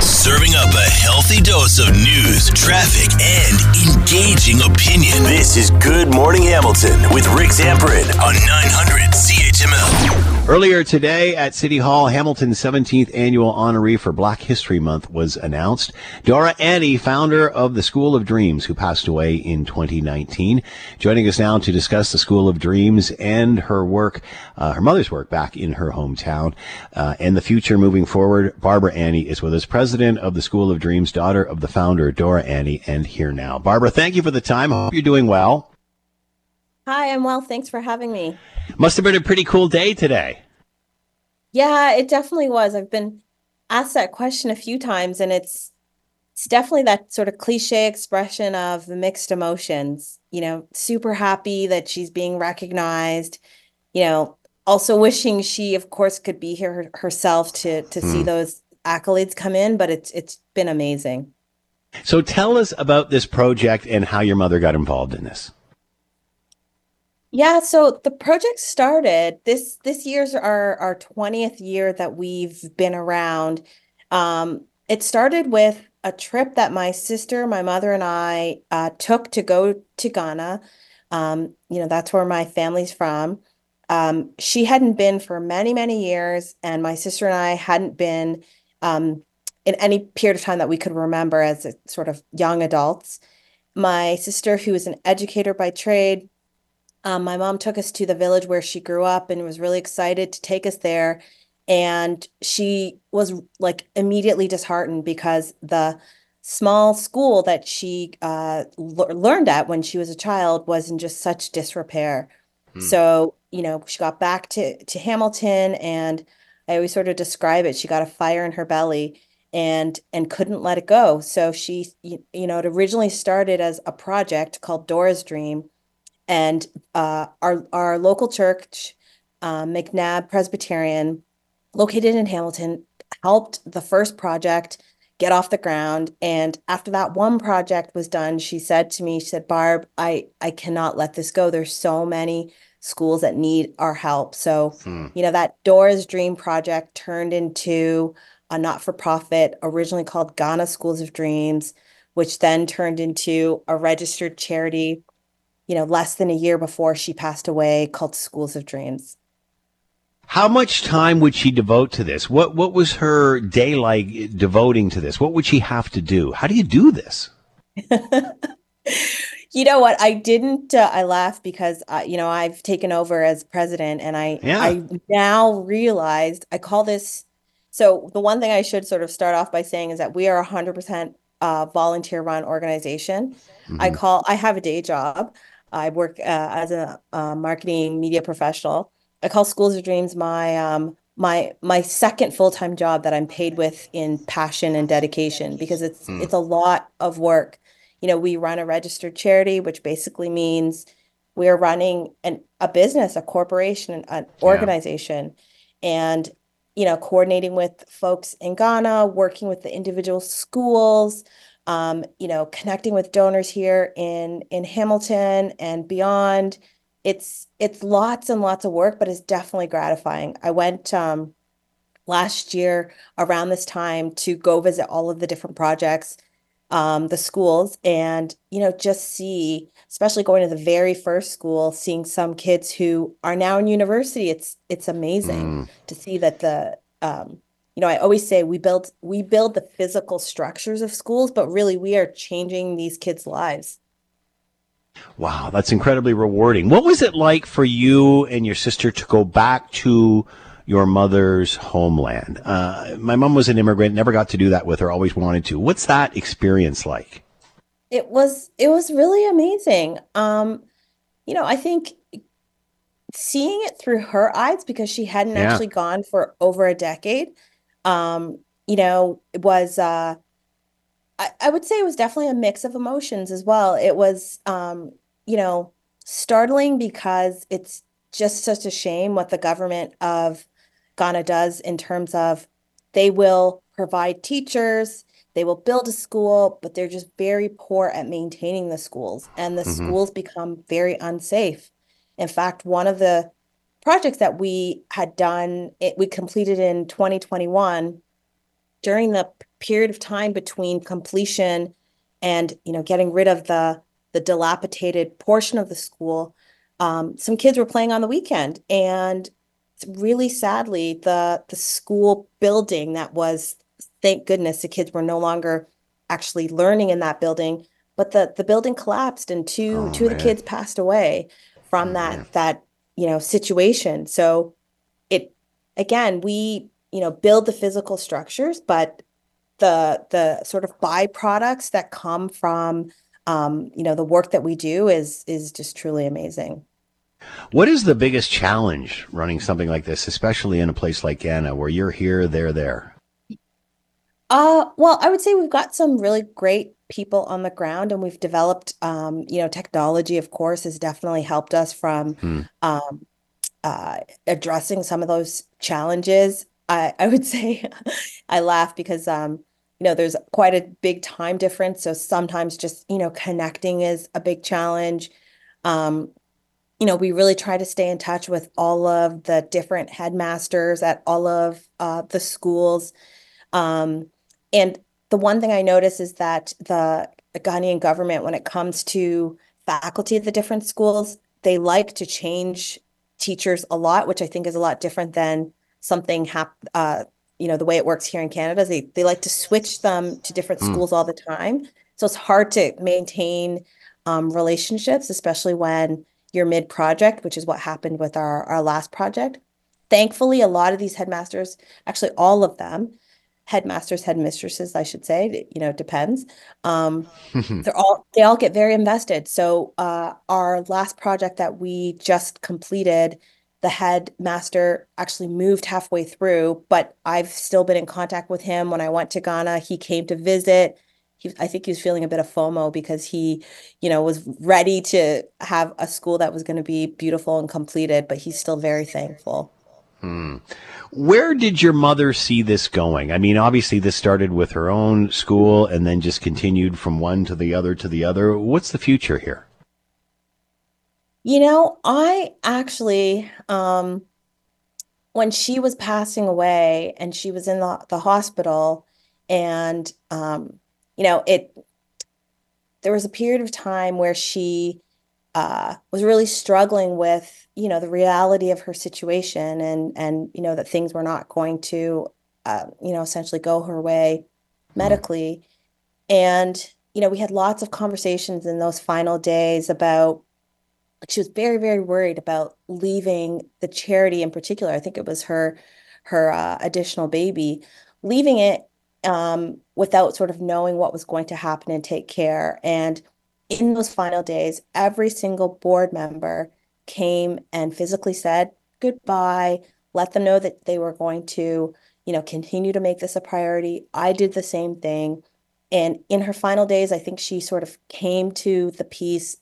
Serving up a healthy dose of news, traffic, and engaging opinion. This is Good Morning Hamilton with Rick Zamperin on 900 CHML. Earlier today at City Hall, Hamilton's 17th annual honoree for Black History Month was announced. Dora Annie, founder of the School of Dreams, who passed away in 2019. Joining us now to discuss the School of Dreams and her work, uh, her mother's work back in her hometown, uh, and the future moving forward. Barbara Annie is with us, president of the School of Dreams, daughter of the founder, Dora Annie, and here now. Barbara, thank you for the time. Hope you're doing well. Hi, I'm well. Thanks for having me. Must have been a pretty cool day today. Yeah, it definitely was. I've been asked that question a few times, and it's it's definitely that sort of cliche expression of the mixed emotions. You know, super happy that she's being recognized. You know, also wishing she, of course, could be here herself to to mm. see hmm. those accolades come in. But it's it's been amazing. So tell us about this project and how your mother got involved in this. Yeah, so the project started this this year's our our 20th year that we've been around. Um, it started with a trip that my sister, my mother, and I uh, took to go to Ghana. Um, you know, that's where my family's from. Um, she hadn't been for many, many years, and my sister and I hadn't been um, in any period of time that we could remember as a, sort of young adults. My sister, who is an educator by trade, um, my mom took us to the village where she grew up and was really excited to take us there. And she was like immediately disheartened because the small school that she uh, l- learned at when she was a child was in just such disrepair. Hmm. So, you know, she got back to, to Hamilton and I always sort of describe it. She got a fire in her belly and and couldn't let it go. So she, you, you know, it originally started as a project called Dora's Dream and uh, our our local church, uh, MacNab Presbyterian, located in Hamilton, helped the first project get off the ground. And after that one project was done, she said to me, she said, Barb, I I cannot let this go. There's so many schools that need our help. So, hmm. you know, that Dora's Dream project turned into a not-for-profit originally called Ghana Schools of Dreams, which then turned into a registered charity you know, less than a year before she passed away called Schools of Dreams. How much time would she devote to this? What what was her day like devoting to this? What would she have to do? How do you do this? you know what? I didn't. Uh, I laugh because uh, you know I've taken over as president, and I yeah. I now realized I call this. So the one thing I should sort of start off by saying is that we are a hundred percent uh, volunteer run organization. Mm-hmm. I call. I have a day job. I work uh, as a uh, marketing media professional. I call Schools of Dreams my um, my my second full time job that I'm paid with in passion and dedication because it's mm. it's a lot of work. You know, we run a registered charity, which basically means we're running an a business, a corporation, an organization, yeah. and you know, coordinating with folks in Ghana, working with the individual schools, um, you know, connecting with donors here in in Hamilton and beyond. It's it's lots and lots of work, but it's definitely gratifying. I went um, last year around this time to go visit all of the different projects, um, the schools, and you know, just see, especially going to the very first school, seeing some kids who are now in university. It's it's amazing mm. to see that the um, you know, I always say we build we build the physical structures of schools, but really we are changing these kids' lives. Wow, that's incredibly rewarding. What was it like for you and your sister to go back to your mother's homeland? Uh, my mom was an immigrant, never got to do that with her, always wanted to. What's that experience like? It was it was really amazing. Um, you know, I think seeing it through her eyes because she hadn't yeah. actually gone for over a decade um, you know, it was uh I, I would say it was definitely a mix of emotions as well. It was um, you know, startling because it's just such a shame what the government of Ghana does in terms of they will provide teachers, they will build a school, but they're just very poor at maintaining the schools and the mm-hmm. schools become very unsafe. In fact, one of the projects that we had done, it, we completed in 2021, during the period of time between completion and you know getting rid of the the dilapidated portion of the school um, some kids were playing on the weekend and really sadly the the school building that was thank goodness the kids were no longer actually learning in that building but the the building collapsed and two oh, two man. of the kids passed away from oh, that man. that you know situation. So it again we you know build the physical structures but the the sort of byproducts that come from um, you know the work that we do is is just truly amazing. What is the biggest challenge running something like this especially in a place like Ghana where you're here they're there uh well i would say we've got some really great people on the ground and we've developed um, you know technology of course has definitely helped us from hmm. um, uh, addressing some of those challenges. I, I would say I laugh because um, you know there's quite a big time difference. So sometimes just you know connecting is a big challenge. Um, you know we really try to stay in touch with all of the different headmasters at all of uh, the schools. Um, and the one thing i notice is that the ghanaian government when it comes to faculty at the different schools they like to change teachers a lot which i think is a lot different than something hap- uh, you know the way it works here in Canada they they like to switch them to different mm. schools all the time. So it's hard to maintain um, relationships, especially when you're mid project, which is what happened with our our last project. Thankfully, a lot of these headmasters, actually all of them, headmasters, headmistresses, I should say, you know, it depends. Um, they're all they all get very invested. So uh, our last project that we just completed the headmaster actually moved halfway through, but I've still been in contact with him. When I went to Ghana, he came to visit. He, I think he was feeling a bit of FOMO because he, you know, was ready to have a school that was going to be beautiful and completed, but he's still very thankful. Hmm. Where did your mother see this going? I mean, obviously, this started with her own school and then just continued from one to the other to the other. What's the future here? You know, I actually, um, when she was passing away and she was in the, the hospital, and, um, you know, it, there was a period of time where she uh, was really struggling with, you know, the reality of her situation and, and, you know, that things were not going to, uh, you know, essentially go her way mm-hmm. medically. And, you know, we had lots of conversations in those final days about, she was very very worried about leaving the charity in particular i think it was her her uh, additional baby leaving it um, without sort of knowing what was going to happen and take care and in those final days every single board member came and physically said goodbye let them know that they were going to you know continue to make this a priority i did the same thing and in her final days i think she sort of came to the peace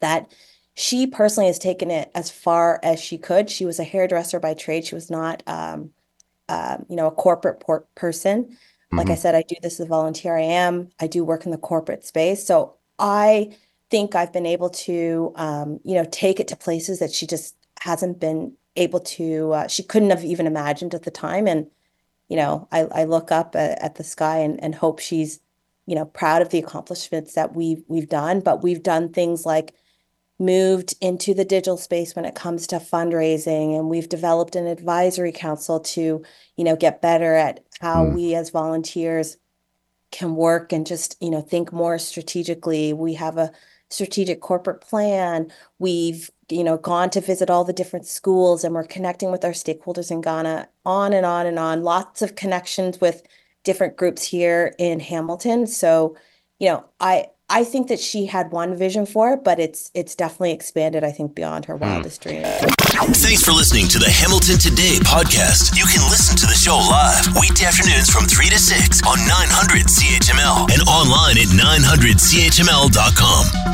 that she personally has taken it as far as she could. She was a hairdresser by trade. She was not, um, uh, you know, a corporate por- person. Mm-hmm. Like I mm-hmm. said, I do this as a volunteer. I am. I do work in the corporate space, so I think I've been able to, um, you know, take it to places that she just hasn't been able to. Uh, she couldn't have even imagined at the time. And you know, I, I look up at, at the sky and, and hope she's, you know, proud of the accomplishments that we've we've done. But we've done things like moved into the digital space when it comes to fundraising and we've developed an advisory council to you know get better at how mm. we as volunteers can work and just you know think more strategically we have a strategic corporate plan we've you know gone to visit all the different schools and we're connecting with our stakeholders in Ghana on and on and on lots of connections with different groups here in Hamilton so you know i I think that she had one vision for it, but it's it's definitely expanded, I think, beyond her hmm. wildest mm. dreams. Thanks for listening to the Hamilton Today podcast. You can listen to the show live weekday afternoons from 3 to 6 on 900 CHML and online at 900CHML.com.